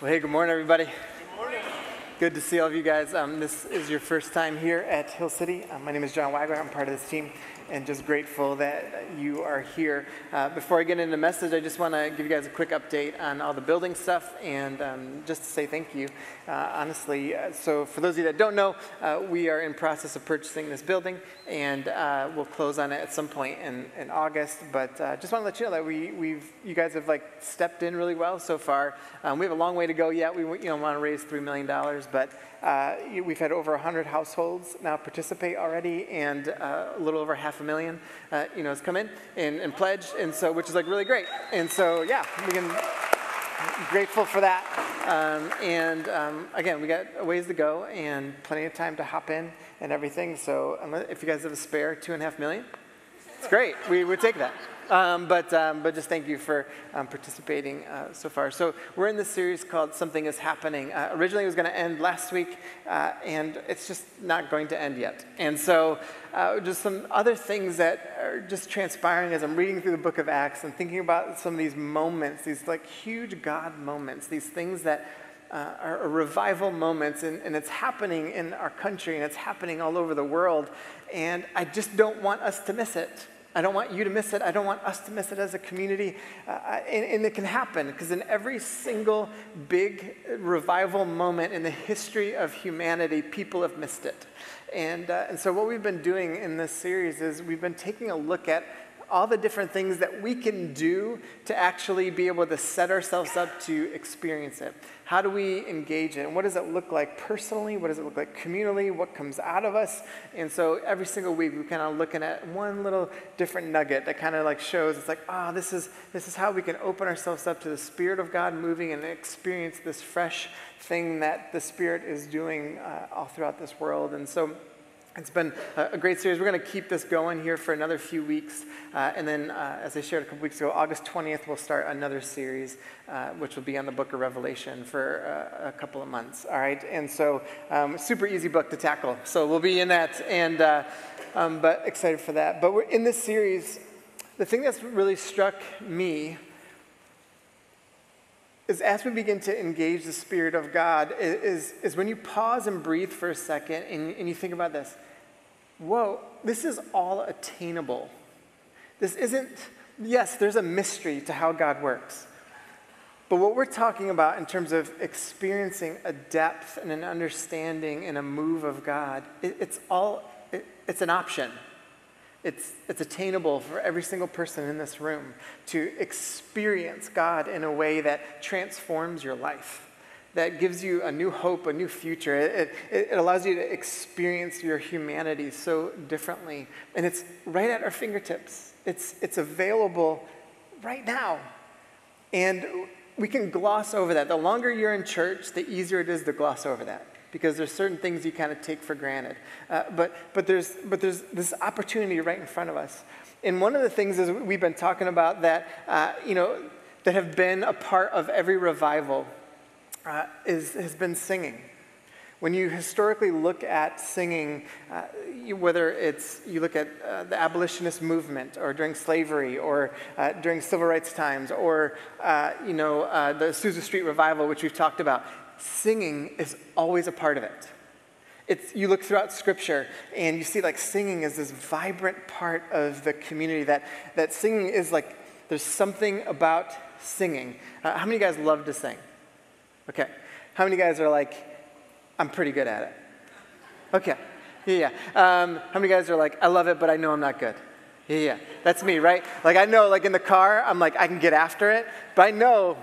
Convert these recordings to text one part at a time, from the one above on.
Well, hey, good morning, everybody. Good morning. Good to see all of you guys. Um, this is your first time here at Hill City. Um, my name is John Wagler. I'm part of this team and just grateful that you are here. Uh, before I get into the message, I just want to give you guys a quick update on all the building stuff and um, just to say thank you, uh, honestly. Uh, so for those of you that don't know, uh, we are in process of purchasing this building and uh, we'll close on it at some point in, in August. But uh, just want to let you know that we, we've, you guys have like stepped in really well so far. Um, we have a long way to go yet. We you know, want to raise $3 million, but uh, we've had over 100 households now participate already, and uh, a little over half a million, uh, you know, has come in and, and, pledged, and so which is like really great. And so yeah, we can grateful for that. Um, and um, again, we got a ways to go and plenty of time to hop in and everything. So if you guys have a spare two and a half million, it's great. We would take that. Um, but, um, but just thank you for um, participating uh, so far. So we're in this series called Something is Happening. Uh, originally it was going to end last week, uh, and it's just not going to end yet. And so uh, just some other things that are just transpiring as I'm reading through the book of Acts and thinking about some of these moments, these like huge God moments, these things that uh, are revival moments, and, and, it's happening in our country and it's happening all over the world. And I just don't want us to miss it. I don't want you to miss it. I don't want us to miss it as a community. Uh, and, and, it can happen because in every single big revival moment in the history of humanity, people have missed it. And, uh, and so, what we've been doing in this series is we've been taking a look at all the different things that we can do to actually be able to set ourselves up to experience it. How do we engage it? And what does it look like personally? What does it look like communally? What comes out of us? And so every single week we're kind of looking at one little different nugget that kind of like shows it's like, ah, oh, this is this is how we can open ourselves up to the Spirit of God moving and experience this fresh thing that the Spirit is doing uh, all throughout this world. And so it's been a great series. We're going to keep this going here for another few weeks. Uh, and then, uh, as I shared a couple weeks ago, August 20th, we'll start another series, uh, which will be on the book of Revelation for uh, a couple of months. All right. And so, um, super easy book to tackle. So, we'll be in that. And, uh, um, but excited for that. But in this series. The thing that's really struck me is as we begin to engage the Spirit of God, is, is when you pause and breathe for a second and, and you think about this whoa, this is all attainable. This isn't, yes, there's a mystery to how God works. But what we're talking about in terms of experiencing a depth and an understanding and a move of God, it, it's all, it, it's an option. It's, it's attainable for every single person in this room to experience God in a way that transforms your life that gives you a new hope, a new future. It, it, it, allows you to experience your humanity so differently. And it's right at our fingertips, it's, it's available right now. And we can gloss over that. The longer you're in church, the easier it is to gloss over that because there's certain things you kind of take for granted. Uh, but, but, there's, but there's this opportunity right in front of us. And one of the things is we've been talking about that, uh, you know, that have been a part of every revival uh, is, has been singing. When you historically look at singing, uh, you, whether it's you look at uh, the abolitionist movement, or during slavery, or uh, during civil rights times, or uh, you know uh, the Azusa Street revival, which we've talked about, singing is always a part of it. It's, you look throughout scripture and you see like singing is this vibrant part of the community that, that singing is like there's something about singing uh, how many of you guys love to sing Okay. How many guys are like, I'm pretty good at it? Okay. Yeah. Um, how many guys are like, I love it, but I know I'm not good? Yeah. That's me, right? Like, I know, like, in the car, I'm like, I can get after it, but I know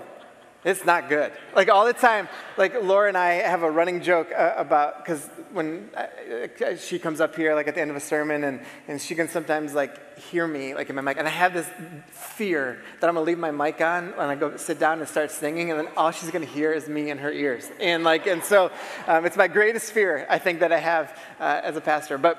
it's not good. Like all the time, like Laura and I have a running joke uh, about, because when uh, she comes up here, like at the end of a sermon, and, and she can sometimes like hear me, like in my mic, and I have this fear that I'm gonna leave my mic on when I go sit down and start singing, and then all she's gonna hear is me in her ears. And like, and so um, it's my greatest fear, I think, that I have uh, as a pastor. But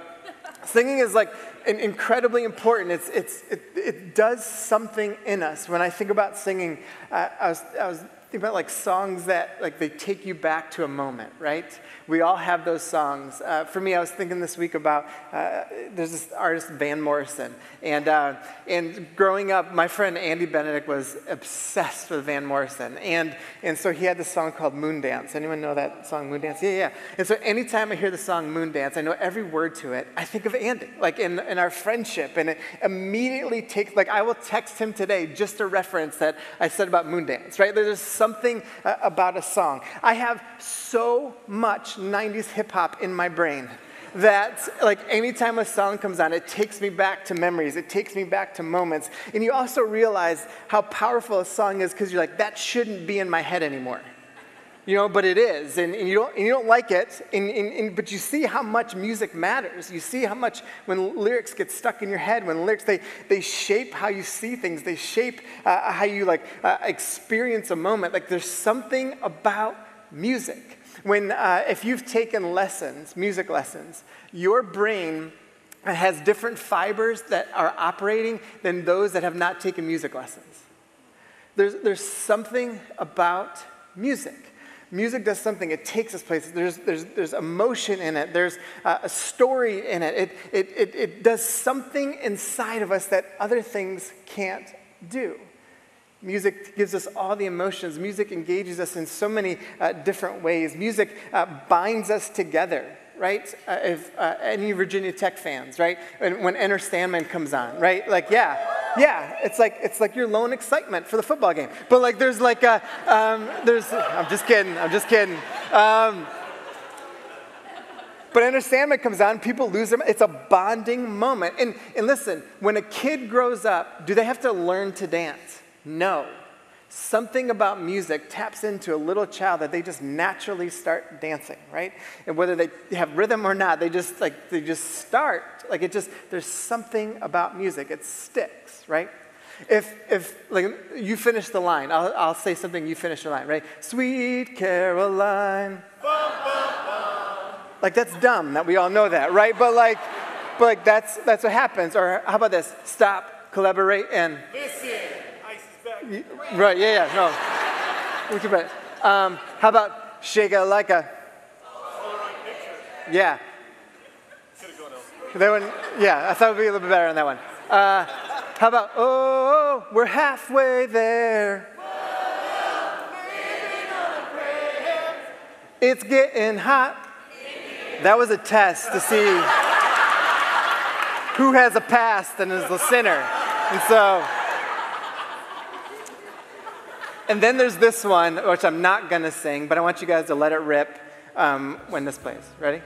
singing is like an incredibly important. It's, it's, it, it does something in us. When I think about singing, uh, I, was, I was think about like songs that like they take you back to a moment, right? We all have those songs. Uh, for me, I was thinking this week about uh, there's this artist Van Morrison, and uh, and growing up, my friend Andy Benedict was obsessed with Van Morrison, and and so he had this song called Moon Dance. Anyone know that song Moon Dance? Yeah, yeah. And so anytime I hear the song Moon Dance, I know every word to it. I think of Andy, like in in our friendship, and it immediately takes like I will text him today just a reference that I said about Moon Dance, right? There's something uh, about a song. I have so much 90s hip hop in my brain that like anytime a song comes on it takes me back to memories. It takes me back to moments. And you also realize how powerful a song is because you're like that shouldn't be in my head anymore you know but it is and, and you, don't, and you don't like it and, and, but you see how much music matters you see how much when lyrics get stuck in your head when lyrics they, they shape how you see things they shape uh, how you like uh, experience a moment like there's something about music when, uh, if you've taken lessons, music lessons, your brain has different fibers that are operating than those that have not taken music lessons. There's, there's something about music. Music does something, it takes us places. There's, there's, there's emotion in it, there's uh, a story in it. It, it, it. it does something inside of us that other things can't do. Music gives us all the emotions. Music engages us in so many uh, different ways. Music uh, binds us together, right? Uh, if uh, any Virginia Tech fans, right? When, when Enter Sandman comes on, right? Like, yeah, yeah, it's like it's like your lone excitement for the football game. But like, there's like a, um, there's. I'm just kidding. I'm just kidding. Um, but Sandman comes on, people lose their. It's a bonding moment. And and listen, when a kid grows up, do they have to learn to dance? No. Something about music taps into a little child that they just naturally start dancing, right? And whether they have rhythm or not, they just like they just start. Like it just there's something about music. It sticks, right? If if like you finish the line, I'll, I'll say something. You finish the line, right? Sweet Caroline. Like that's dumb that we all know that, right? But like, but like that's that's what happens. Or how about this? Stop, collaborate, and listen. Right, yeah, yeah, no. Um, how about shake it like a? Yeah. That one, yeah, I thought it would be a little bit better on that one. Uh, how about, oh, we're halfway there. It's getting hot. That was a test to see who has a past and is the sinner. And so, and then there's this one, which I'm not going to sing, but I want you guys to let it rip um, when this plays. Ready?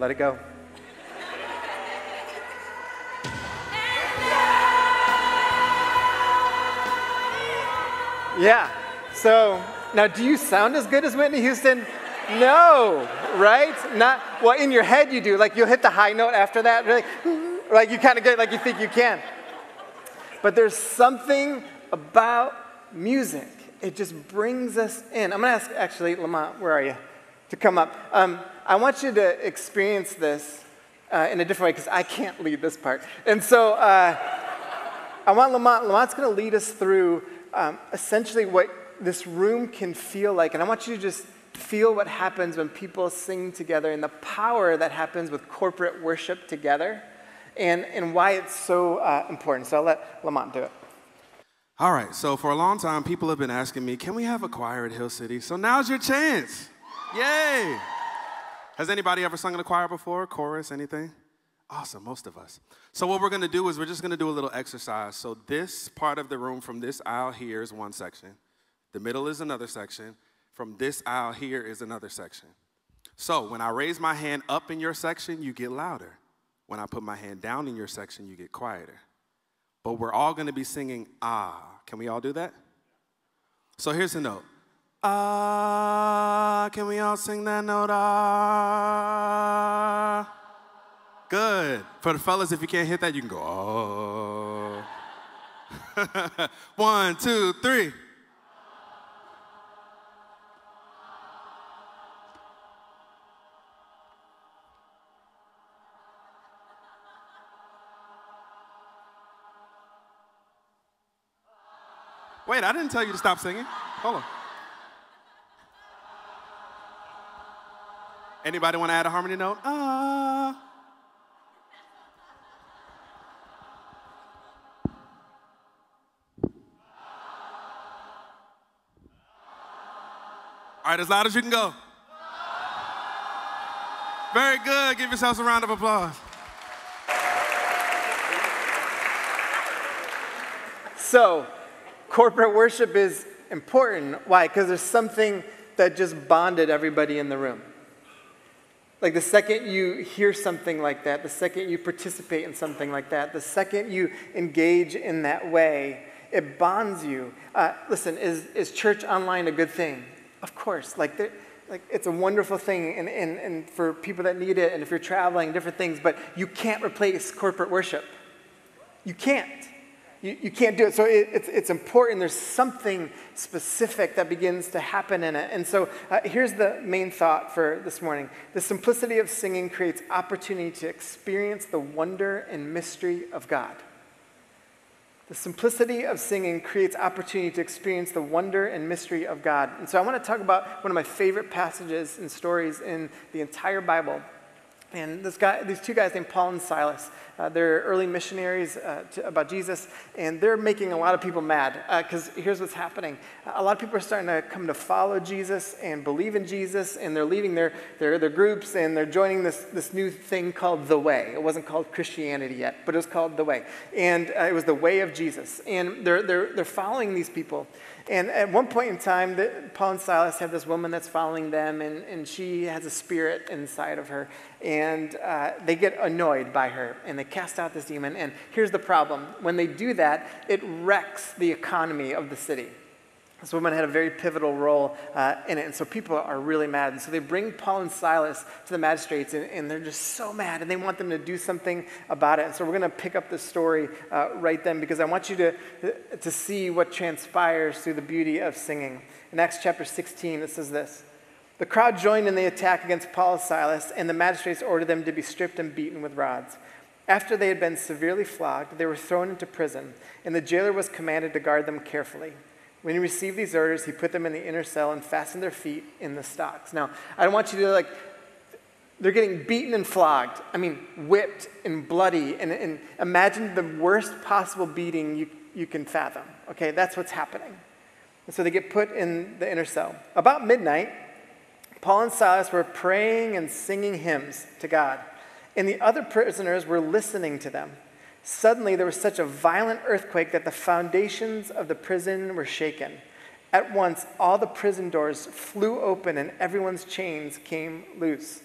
Let it go. Yeah. So now, do you sound as good as Whitney Houston? No, right? Not well. In your head, you do. Like you'll hit the high note after that. Like, like you kind of get like you think you can. But there's something about music. It just brings us in. I'm gonna ask actually, Lamont, where are you? To come up. Um, I want you to experience this uh, in a different way because I can't lead this part. And so uh, I want Lamont. Lamont's gonna lead us through um, essentially what this room can feel like, and I want you to just feel what happens when people sing together and the power that happens with corporate worship together and, and why it's so uh, important. So I'll let Lamont do it. All right, so for a long time, people have been asking me, can we have a choir at Hill City? So now's your chance. Yay! Has anybody ever sung in a choir before? Chorus, anything? Awesome, most of us. So, what we're gonna do is we're just gonna do a little exercise. So, this part of the room from this aisle here is one section, the middle is another section, from this aisle here is another section. So when I raise my hand up in your section, you get louder. When I put my hand down in your section, you get quieter. But we're all to be singing ah. Can we all do that? So here's the note. Ah, uh, can we all sing that note? Ah. Uh. Good. For the fellas, if you can't hit that, you can go, oh. One, two, three. Wait, I didn't tell you to stop singing. Hold on. Anybody want to add a harmony note? Ah. All right, as loud as you can go. Very good. Give yourselves a round of applause. So, corporate worship is important. Why? Because there's something that just bonded everybody in the room. Like the second you hear something like that, the second you participate in something like that, the second you engage in that way, it bonds you. Uh, listen, is, is church online a good thing? Of course. Like, like it's a wonderful thing and, and, and for people that need it and if you're traveling, different things, but you can't replace corporate worship. You can't. You, you can't do it. So it, it's, it's important. There's something specific that begins to happen in it. And so uh, here's the main thought for this morning the simplicity of singing creates opportunity to experience the wonder and mystery of God. The simplicity of singing creates opportunity to experience the wonder and mystery of God. And so I want to talk about one of my favorite passages and stories in the entire Bible. And this guy, these two guys named Paul and Silas, uh, they're early missionaries uh, to, about Jesus, and they're making a lot of people mad. Because uh, here's what's happening a lot of people are starting to come to follow Jesus and believe in Jesus, and they're leaving their, their, their groups and they're joining this, this new thing called the Way. It wasn't called Christianity yet, but it was called the Way. And uh, it was the way of Jesus. And they're, they're, they're following these people. And at one point in time, the, Paul and Silas have this woman that's following them, and, and she has a spirit inside of her. And uh, they get annoyed by her, and they cast out this demon. And here's the problem when they do that, it wrecks the economy of the city. This woman had a very pivotal role uh, in it, and so people are really mad. And so they bring Paul and Silas to the magistrates, and, and they're just so mad, and they want them to do something about it. And so we're going to pick up the story uh, right then because I want you to, to see what transpires through the beauty of singing. In Acts chapter 16, it says this The crowd joined in the attack against Paul and Silas, and the magistrates ordered them to be stripped and beaten with rods. After they had been severely flogged, they were thrown into prison, and the jailer was commanded to guard them carefully. When he received these orders, he put them in the inner cell and fastened their feet in the stocks. Now, I don't want you to like, they're getting beaten and flogged. I mean, whipped and bloody. And, and imagine the worst possible beating you, you can fathom. Okay, that's what's happening. And so they get put in the inner cell. About midnight, Paul and Silas were praying and singing hymns to God, and the other prisoners were listening to them. Suddenly, there was such a violent earthquake that the foundations of the prison were shaken. At once, all the prison doors flew open and everyone's chains came loose.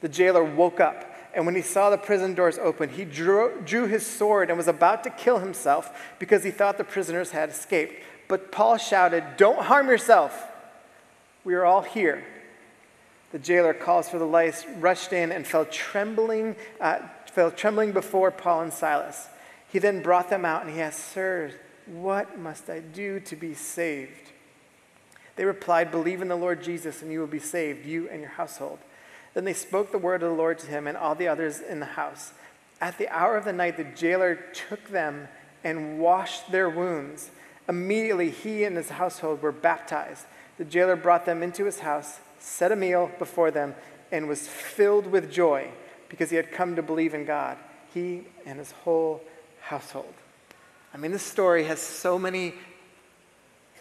The jailer woke up, and when he saw the prison doors open, he drew, drew his sword and was about to kill himself because he thought the prisoners had escaped. But Paul shouted, Don't harm yourself. We are all here. The jailer calls for the lice, rushed in, and fell trembling uh, fell trembling before Paul and Silas. He then brought them out and he asked, Sirs, what must I do to be saved? They replied, Believe in the Lord Jesus and you will be saved, you and your household. Then they spoke the word of the Lord to him and all the others in the house. At the hour of the night, the jailer took them and washed their wounds. Immediately, he and his household were baptized. The jailer brought them into his house, set a meal before them, and was filled with joy because he had come to believe in God, he and his whole household. I mean, this story has so many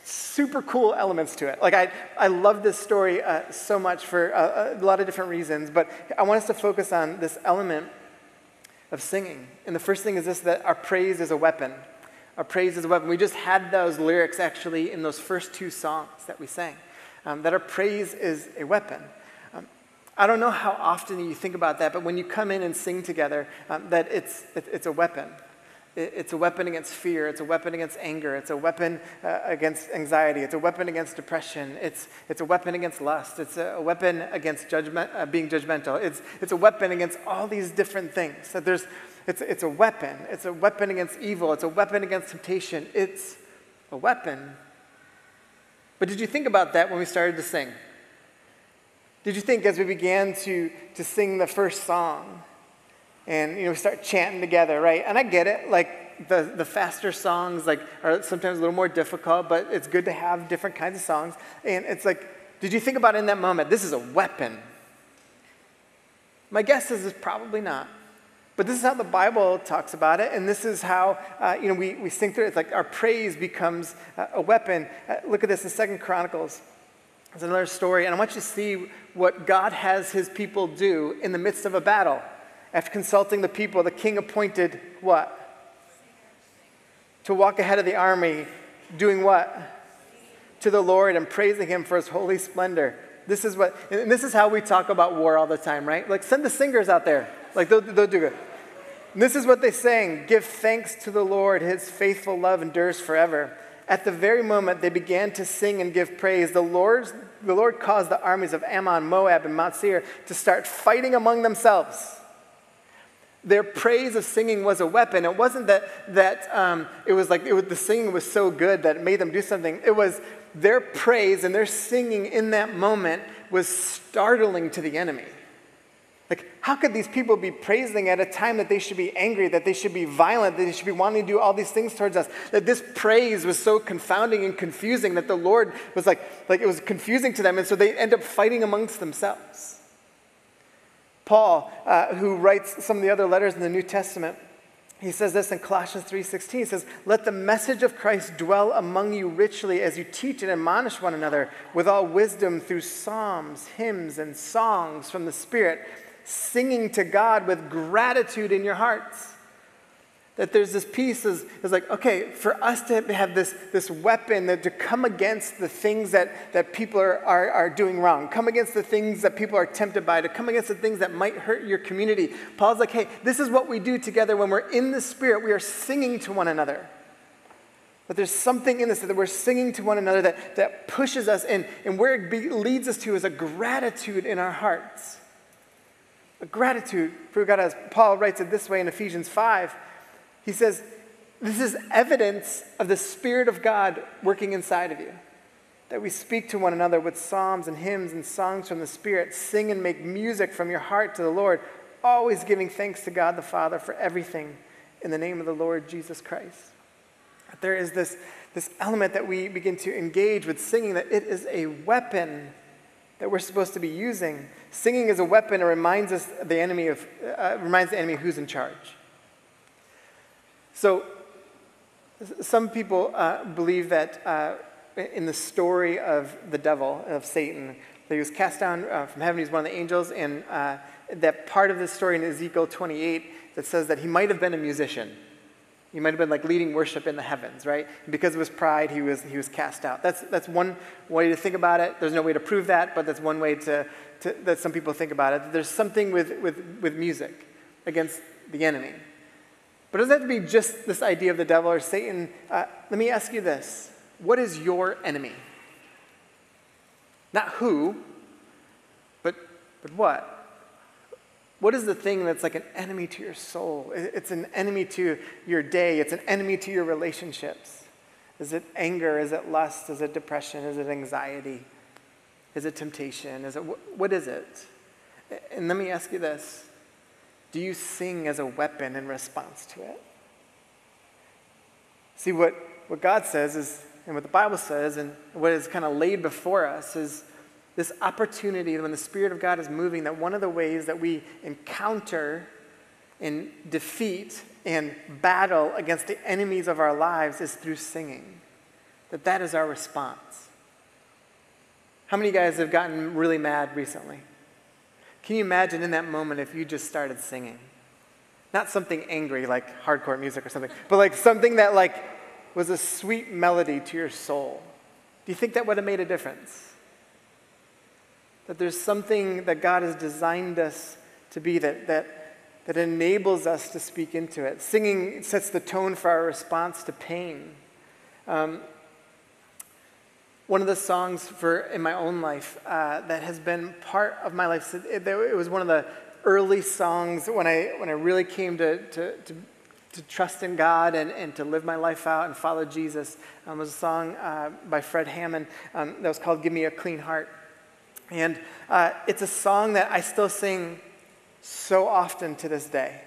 super cool elements to it. Like, I, I love this story uh, so much for a, a lot of different reasons, but I want us to focus on this element of singing. And the first thing is this that our praise is a weapon. Our praise is a weapon. We just had those lyrics actually in those first two songs that we sang. Um, that our praise is a weapon. I don't know how often you think about that, but when you come in and sing together, um, that it's, it, it's a weapon. It, it's a weapon against fear. It's a weapon against anger. It's a weapon uh, against anxiety. It's a weapon against depression. It's, it's a weapon against lust. It's a, weapon against judgment, uh, being judgmental. It's, it's a weapon against all these different things. So there's, it's, it's a weapon. It's a weapon against evil. It's a weapon against temptation. It's a weapon. But did you think about that when we started to sing? Did you think as we began to, to sing the first song and you know we start chanting together, right? And I get it, like the, the faster songs like are sometimes a little more difficult, but it's good to have different kinds of songs. And it's like, did you think about in that moment, this is a weapon? My guess is it's probably not. But this is how the Bible talks about it, and this is how uh, you know we, we sing through it. It's like our praise becomes uh, a weapon. Uh, look at this in Second Chronicles. It's another story, and I want you to see what God has his people do in the midst of a battle. After consulting the people, the king appointed what? To walk ahead of the army, doing what? To the Lord and praising him for his holy splendor. This is what, and this is how we talk about war all the time, right? Like, send the singers out there. Like, they'll, they'll do good. And this is what they sang Give thanks to the Lord, his faithful love endures forever. At the very moment they began to sing and give praise, the, Lord's, the Lord caused the armies of Ammon, Moab, and Mount Seir to start fighting among themselves. Their praise of singing was a weapon. It wasn't that, that um, it was like it was, the singing was so good that it made them do something. It was their praise and their singing in that moment was startling to the enemy. Like, how could these people be praising at a time that they should be angry, that they should be violent, that they should be wanting to do all these things towards us? That this praise was so confounding and confusing that the Lord was like, like it was confusing to them, and so they end up fighting amongst themselves. Paul, uh, who writes some of the other letters in the New Testament, he says this in Colossians 3:16. He says, "Let the message of Christ dwell among you richly as you teach and admonish one another with all wisdom through psalms, hymns, and songs from the Spirit." Singing to God with gratitude in your hearts. That there's this piece is, is like, okay, for us to have this, this weapon that to come against the things that, that people are, are, are doing wrong, come against the things that people are tempted by, to come against the things that might hurt your community. Paul's like, hey, this is what we do together when we're in the Spirit. We are singing to one another. But there's something in this that we're singing to one another that, that pushes us, and, and where it be, leads us to is a gratitude in our hearts gratitude for God, as Paul writes it this way in Ephesians 5. He says, This is evidence of the Spirit of God working inside of you. That we speak to one another with psalms and hymns and songs from the Spirit, sing and make music from your heart to the Lord, always giving thanks to God the Father for everything in the name of the Lord Jesus Christ. There is this, this element that we begin to engage with singing that it is a weapon that we're supposed to be using. Singing is a weapon. It reminds us the enemy of uh, reminds the enemy who's in charge. So, some people uh, believe that uh, in the story of the devil of Satan, that he was cast down uh, from heaven. He's one of the angels, and uh, that part of the story in Ezekiel 28 that says that he might have been a musician. He might have been like leading worship in the heavens, right? And because of his pride, he was, he was cast out. That's, that's one way to think about it. There's no way to prove that, but that's one way to, to, that some people think about it. There's something with, with, with music against the enemy. But it doesn't have to be just this idea of the devil or Satan. Uh, let me ask you this What is your enemy? Not who, but, but what? What is the thing that's like an enemy to your soul? It's an enemy to your day, it's an enemy to your relationships. Is it anger? Is it lust? Is it depression? Is it anxiety? Is it temptation? Is it what is it? And let me ask you this. Do you sing as a weapon in response to it? See what, what God says is, and what the Bible says, and what is kind of laid before us is this opportunity when the Spirit of God is moving, that one of the ways that we encounter and defeat and battle against the enemies of our lives is through singing. That that is our response. How many guys have gotten really mad recently? Can you imagine in that moment if you just started singing? Not something angry like hardcore music or something, but like something that like was a sweet melody to your soul. Do you think that would have made a difference? That there's something that God has designed us to be that, that, that enables us to speak into it. Singing sets the tone for our response to pain. Um, one of the songs for in my own life uh, that has been part of my life, it, it, was one of the early songs when I, when I really came to, to, to to trust in God and, and to live my life out and follow Jesus. Um, was a song uh, by Fred Hammond um, that was called Give Me a Clean Heart. And uh, it's a song that I still sing so often to this day.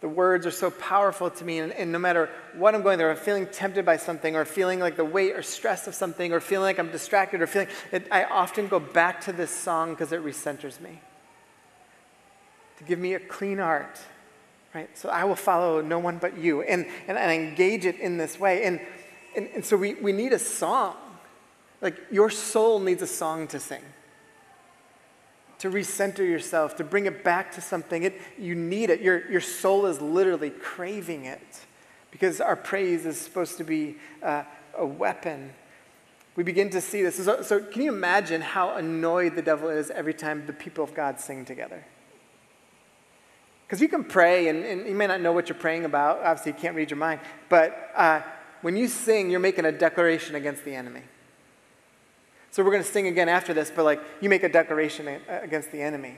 the words are so powerful to me. And, and, no matter what I'm going through, I'm feeling tempted by something, or feeling like the weight or stress of something, or feeling like I'm distracted, or feeling that I often go back to this song because it recenters me. To give me a clean heart, right? So I will follow no one but you. And, and, and engage it in this way. And, and, and so we, we need a song. Like your soul needs a song to sing to recenter yourself, to bring it back to something. It, you need it. Your, your soul is literally craving it because our praise is supposed to be uh, a weapon. We begin to see this. So, so, can you imagine how annoyed the devil is every time the people of God sing together? Because you can pray, and, and, you may not know what you're praying about. Obviously, you can't read your mind. But uh, when you sing, you're making a declaration against the enemy. So we're going to sing again after this, but like you make a declaration against the enemy.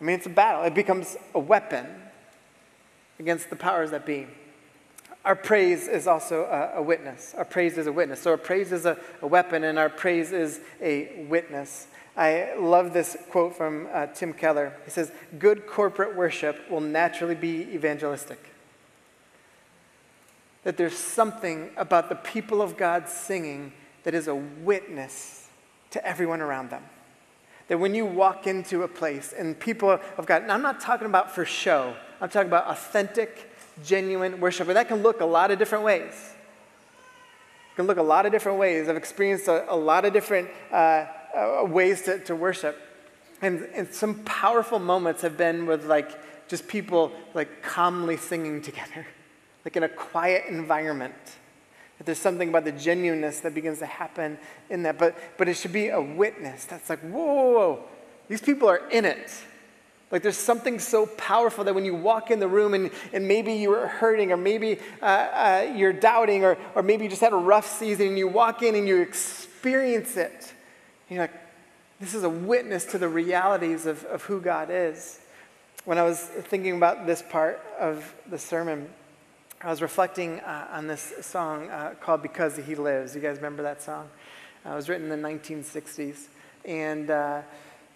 I mean, it's a battle, it becomes a weapon against the powers that be. Our praise is also a, a witness. Our praise is a witness. So our praise is a, a, weapon, and our praise is a witness. I love this quote from uh, Tim Keller. He says, Good corporate worship will naturally be evangelistic. That there's something about the people of God singing that is a witness to everyone around them. That when you walk into a place and people of God, I'm not talking about for show, I'm talking about authentic, genuine worship. And that can look a lot of different ways. It can look a lot of different ways. I've experienced a, a lot of different uh, uh, ways to, to worship. And, and some powerful moments have been with like just people like calmly singing together, like in a quiet environment that there's something about the genuineness that begins to happen in that. But, but it should be a witness that's like, whoa, whoa, whoa, these people are in it. Like there's something so powerful that when you walk in the room and, and maybe you are hurting or maybe uh, uh, you're doubting or, or maybe you just had a rough season and you walk in and you experience it. You're like, this is a witness to the realities of, of who God is. When I was thinking about this part of the sermon, I was reflecting uh, on this song uh, called Because He Lives. You guys remember that song? Uh, it was written in the 1960s. And uh,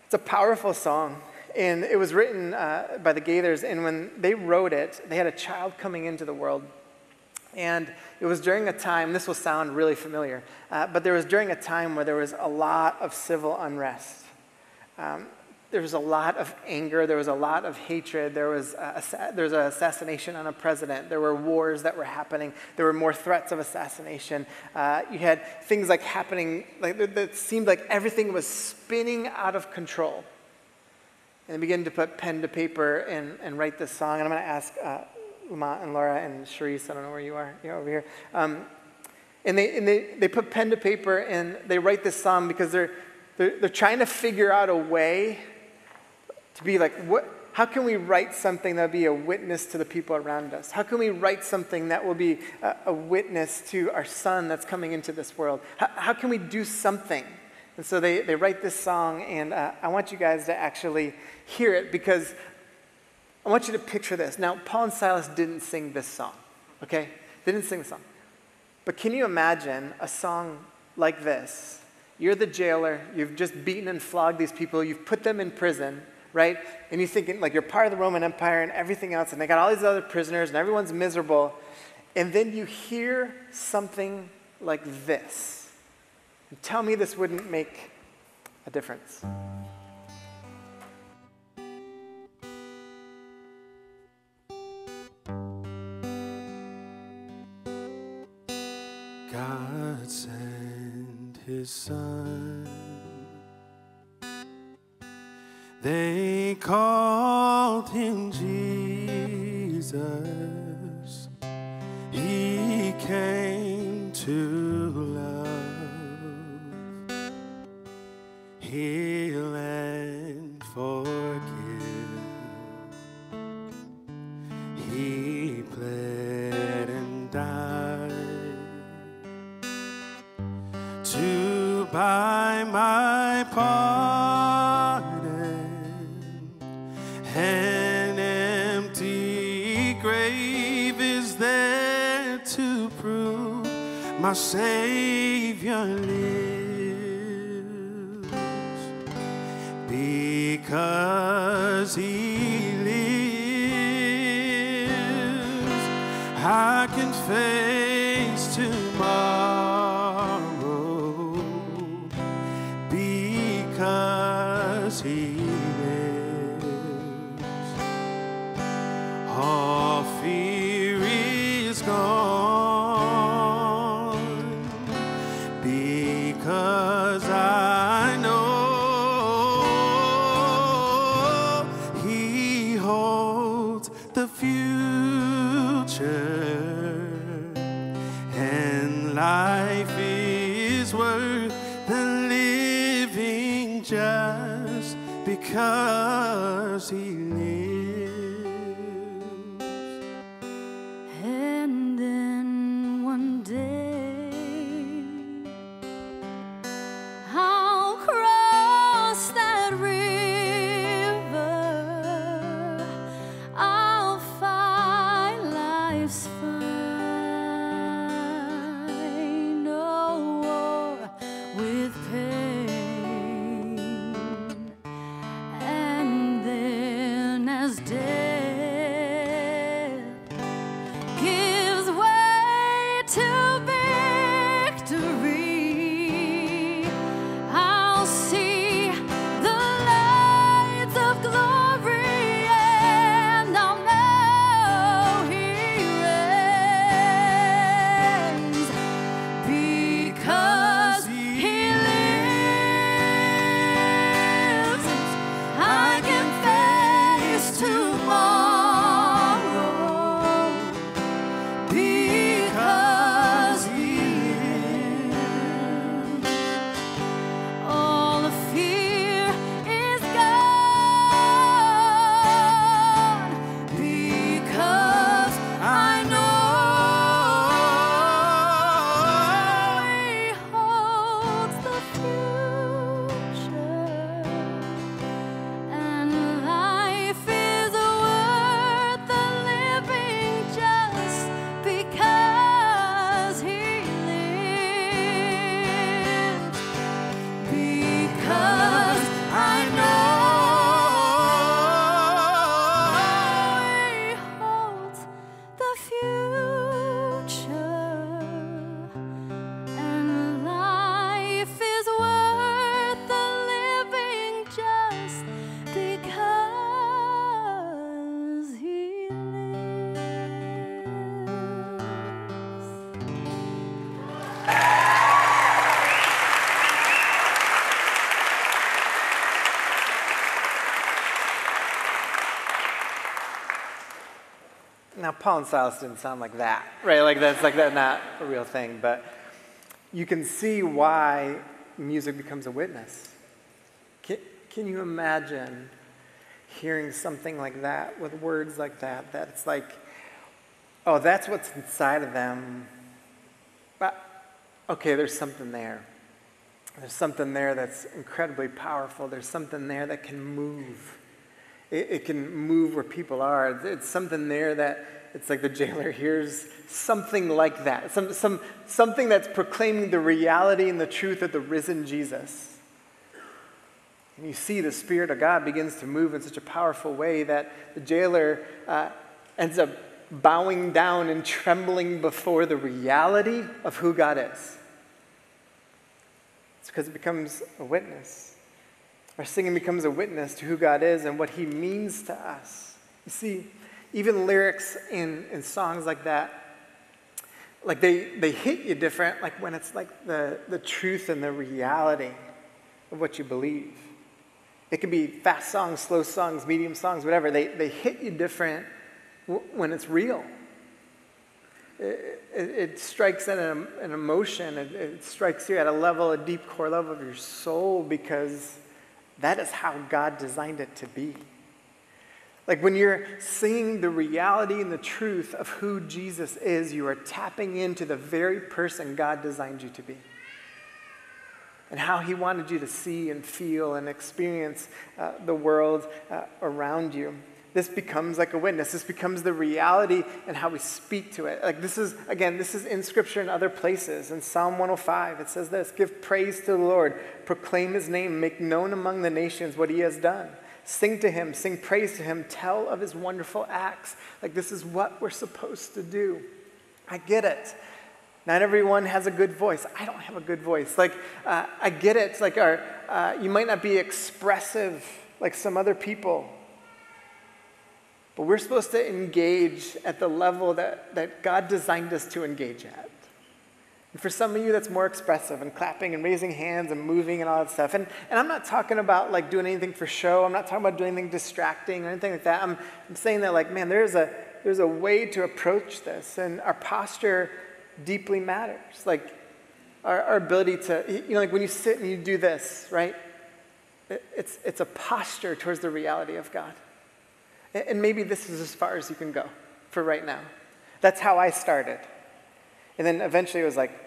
it's a powerful song. And it was written uh, by the Gaithers. And when they wrote it, they had a child coming into the world. And it was during a time, this will sound really familiar, uh, but there was during a time where there was a lot of civil unrest. Um, there was a lot of anger, there was a lot of hatred, there was, a, there was an assassination on a president, there were wars that were happening, there were more threats of assassination. Uh, you had things like happening, like that seemed like everything was spinning out of control. And they began to put pen to paper and, and write this song. And I'm going to ask uh, Uma and Laura and Cherise, I don't know where you are, you're over here. Um, and they, and they, they put pen to paper and they write this song because they're, they're, they're trying to figure out a way to be like, what, how can we write something that will be a witness to the people around us? How can we write something that will be a, a witness to our son that's coming into this world? How, how, can we do something? And so they, they write this song, and uh, I want you guys to actually hear it because I want you to picture this. Now, Paul and Silas didn't sing this song, okay? They didn't sing the song. But can you imagine a song like this? You're the jailer, you've just beaten and flogged these people, you've put them in prison right? And you're thinking, like, you're part of the Roman Empire and everything else, and they got all these other prisoners, and everyone's miserable. And then you hear something like this. And tell me this wouldn't make a difference. God sent his son my Savior lives. Because He lives, I can face. Now, Paul and Silas didn't sound like that, right? Like that's like that, not a real thing. But you can see why music becomes a witness. Can, can you imagine hearing something like that with words like that? That it's like, oh, that's what's inside of them. But okay, there's something there. There's something there that's incredibly powerful. There's something there that can move. It, it can move where people are. It's, it's something there that it's like the jailer hears something like that. Some, some, something that's proclaiming the reality and the truth of the risen Jesus. And you see the Spirit of God begins to move in such a powerful way that the jailer uh, ends up bowing down and trembling before the reality of who God is. It's because it becomes a witness. Our singing becomes a witness to who God is and what He means to us. You see, even lyrics in, in songs like that, like they, they hit you different, like when it's like the, the truth and the reality of what you believe. It can be fast songs, slow songs, medium songs, whatever. They, they hit you different w- when it's real. It, it, it strikes at an, an emotion, it, it strikes you at a level, a deep core level of your soul because that is how God designed it to be. Like when you're singing the reality and the truth of who Jesus is, you are tapping into the very person God designed you to be. And how he wanted you to see and feel and experience uh, the world uh, around you. This becomes like a witness. This becomes the reality and how we speak to it. Like this is, again, this is in scripture and other places. In Psalm 105, it says this Give praise to the Lord, proclaim his name, make known among the nations what he has done. Sing to him, sing praise to him, tell of his wonderful acts. Like, this is what we're supposed to do. I get it. Not everyone has a good voice. I don't have a good voice. Like, uh, I get it. Like, our, uh, you might not be expressive like some other people. But we're supposed to engage at the level that, that God designed us to engage at. And for some of you, that's more expressive and clapping and raising hands and moving and all that stuff. And, and I'm not talking about like doing anything for show. I'm not talking about doing anything distracting or anything like that. I'm, I'm saying that like, man, there's a, there's a way to approach this. And our posture deeply matters. Like our, our ability to, you know, like when you sit and you do this, right? It, it's, it's a posture towards the reality of God. And, and maybe this is as far as you can go for right now. That's how I started. And then eventually it was like,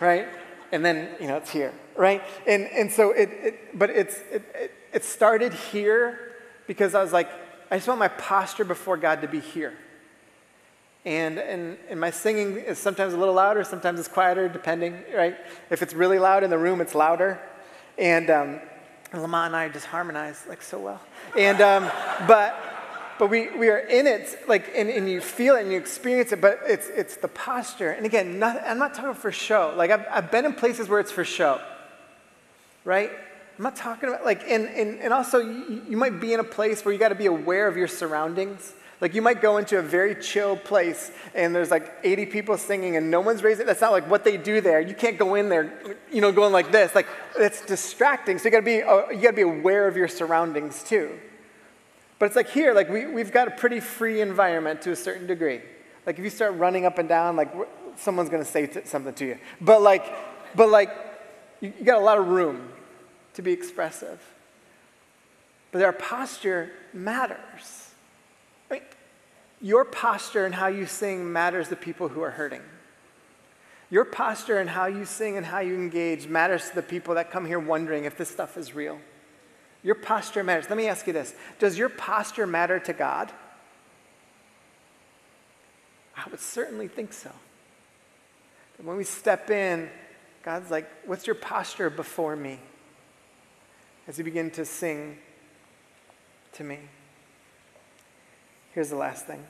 right? And then, you know, it's here, right? And, and so it, it but it's, it, it, it started here because I was like, I just want my posture before God to be here. And, and, and my singing is sometimes a little louder, sometimes it's quieter, depending, right? If it's really loud in the room, it's louder. And, um, and Lamont and I just harmonize like so well. And, um, but, but we, we are in it, like, and, and you feel it and you experience it, but it's, it's the posture. And again, not, I'm not talking for show. Like, I've, I've been in places where it's for show, right? I'm not talking about, like, and, and, and also you, you might be in a place where you got to be aware of your surroundings. Like, you might go into a very chill place and there's like 80 people singing and no one's raising. That's not like what they do there. You can't go in there, you know, going like this. Like, it's distracting. So you got to be, uh, you got to be aware of your surroundings too. But it's like here, like we, we've got a pretty free environment to a certain degree. Like if you start running up and down, like someone's going to say t- something to you. But like, but like, you, you got a lot of room to be expressive. But our posture matters. I mean, your posture and how you sing matters to people who are hurting. Your posture and how you sing and how you engage matters to the people that come here wondering if this stuff is real. Your posture matters. Let me ask you this Does your posture matter to God? I would certainly think so. when we step in, God's like, What's your posture before me? As you begin to sing to me. Here's the last thing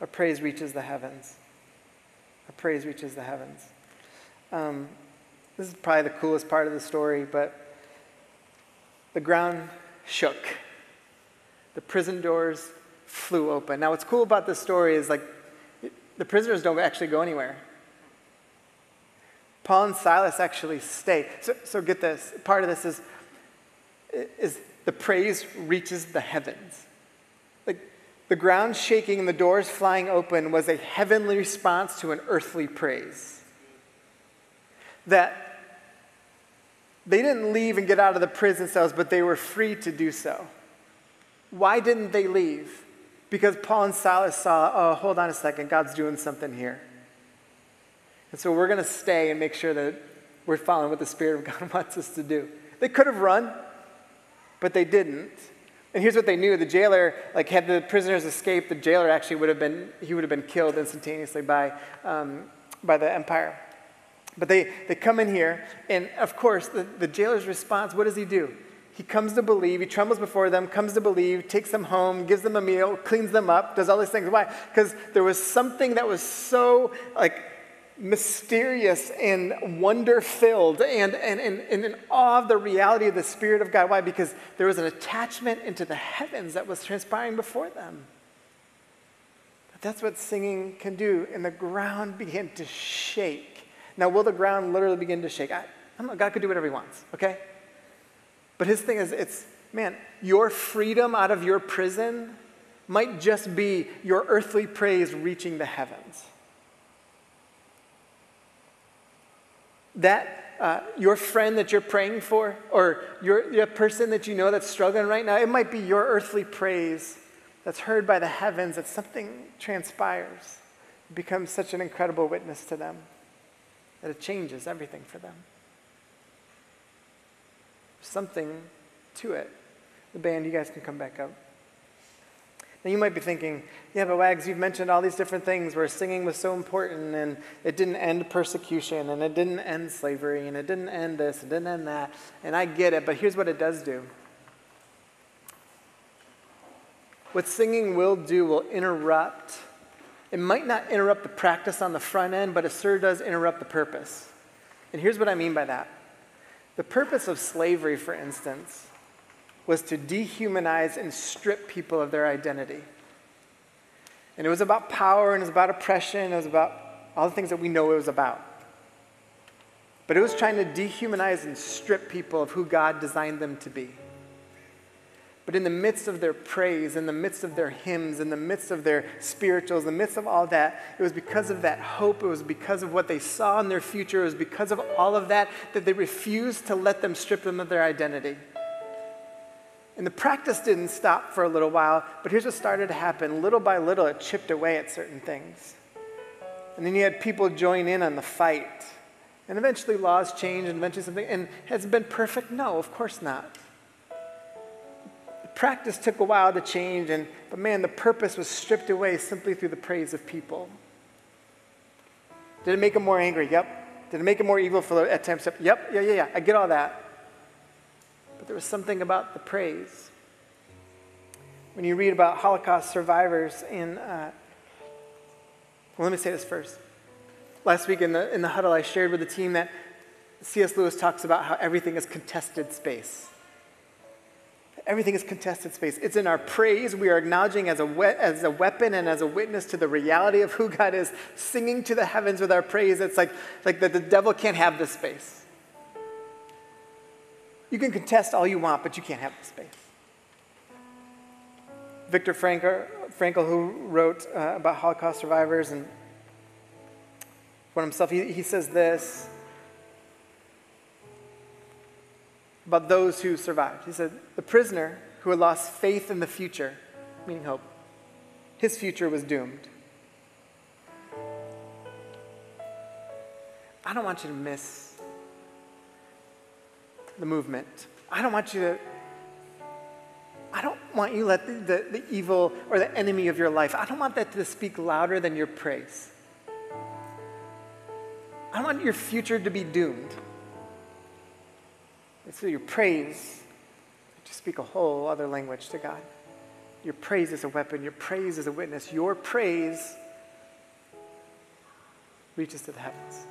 our praise reaches the heavens. Our praise reaches the heavens. Um, this is probably the coolest part of the story, but the ground shook. The prison doors flew open. Now, what's cool about this story is like the prisoners don't actually go anywhere. Paul and Silas actually stay. So, so get this. Part of this is, is the praise reaches the heavens. Like the ground shaking and the doors flying open was a heavenly response to an earthly praise. That they didn't leave and get out of the prison cells, but they were free to do so. Why didn't they leave? Because Paul and Silas saw, oh, hold on a second, God's doing something here. And so we're going to stay and make sure that we're following what the Spirit of God wants us to do. They could have run, but they didn't. And here's what they knew: the jailer, like, had the prisoners escaped, the jailer actually would have been he would have been killed instantaneously by um, by the empire. But they, they come in here, and of course, the, the jailer's response what does he do? He comes to believe, he trembles before them, comes to believe, takes them home, gives them a meal, cleans them up, does all these things. Why? Because there was something that was so like mysterious and wonder filled and, and, and, and in awe of the reality of the Spirit of God. Why? Because there was an attachment into the heavens that was transpiring before them. That's what singing can do. And the ground began to shake now, will the ground literally begin to shake? I, I know, God could do whatever He wants, okay? But His thing is, it's, man, your freedom out of your prison might just be your earthly praise reaching the heavens. That uh, your friend that you're praying for, or your, your person that you know that's struggling right now, it might be your earthly praise that's heard by the heavens, that something transpires, becomes such an incredible witness to them that it changes everything for them. Something to it. The band, you guys can come back up. Now, you might be thinking, yeah, but Wags, you've mentioned all these different things where singing was so important and it didn't end persecution and it didn't end slavery and it didn't end this, it didn't end that. And I get it, but here's what it does do. What singing will do will interrupt. It might not interrupt the practice on the front end, but it sure does interrupt the purpose. And here's what I mean by that. The purpose of slavery, for instance, was to dehumanize and strip people of their identity. And it was about power and it was about oppression, and it was about all the things that we know it was about. But it was trying to dehumanize and strip people of who God designed them to be. But in the midst of their praise, in the midst of their hymns, in the midst of their spirituals, in the midst of all that, it was because of that hope, it was because of what they saw in their future, it was because of all of that that they refused to let them strip them of their identity. And the practice didn't stop for a little while, but here's what started to happen. Little by little, it chipped away at certain things. And then you had people join in on the fight. And eventually laws changed, and eventually something. And has it been perfect? No, of course not practice took a while to change, and, but man, the purpose was stripped away simply through the praise of people. Did it make them more angry? Yep. Did it make them more evil for at times? Yep, yeah, yeah, yeah. I get all that. But there was something about the praise. When you read about Holocaust survivors in, uh, well, let me say this first. Last week in the, in the huddle, I shared with the team that C.S. Lewis talks about how everything is contested space. Everything is contested space. It's in our praise. We are acknowledging as a, we- as a weapon and as a witness to the reality of who God is, singing to the heavens with our praise. It's like, like that the devil can't have this space. You can contest all you want, but you can't have this space. Viktor Frankl, Frankl who wrote uh, about Holocaust survivors and for himself, he, he says this about those who survived. He said, The prisoner who had lost faith in the future, meaning hope, his future was doomed. I don't want you to miss the movement. I don't want you to. I don't want you to let the, the, the evil or the enemy of your life, I don't want that to speak louder than your praise. I want your future to be doomed. It's through your praise to speak a whole other language to God. Your praise is a weapon, your praise is a witness. Your praise reaches to the heavens.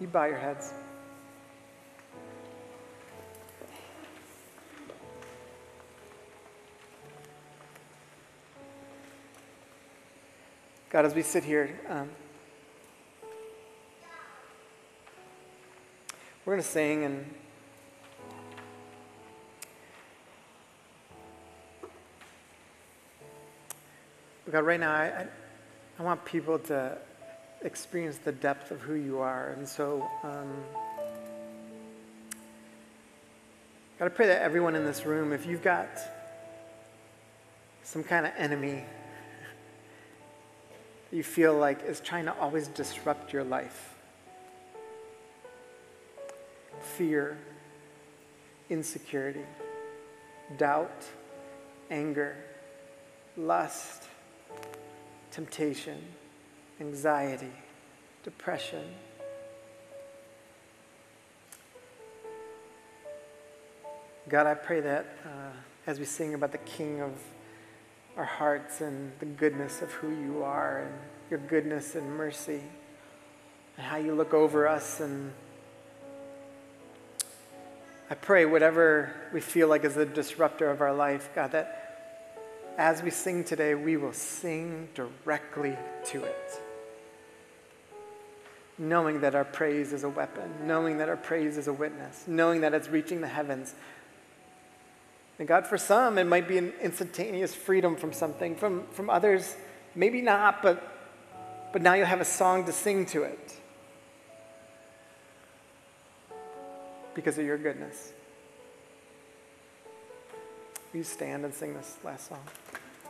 You bow your heads. God, as we sit here, um, we're going to sing and God, right now, I, I want people to experience the depth of who you are. And so, um, God, I pray that everyone in this room, if you've got some kind of enemy you feel like is trying to always disrupt your life, fear, insecurity, doubt, anger, lust, temptation, anxiety, depression. God, I pray that uh, as we sing about the King of our hearts and the goodness of who you are and your goodness and mercy and how you look over us and I pray whatever we feel like is a disruptor of our life, God, that as we sing today, we will sing directly to it. Knowing that our praise is a weapon, knowing that our praise is a witness, knowing that it's reaching the heavens. And God, for some, it might be an instantaneous freedom from something. From, from others, maybe not, but, but now you'll have a song to sing to it because of your goodness. Will you stand and sing this last song?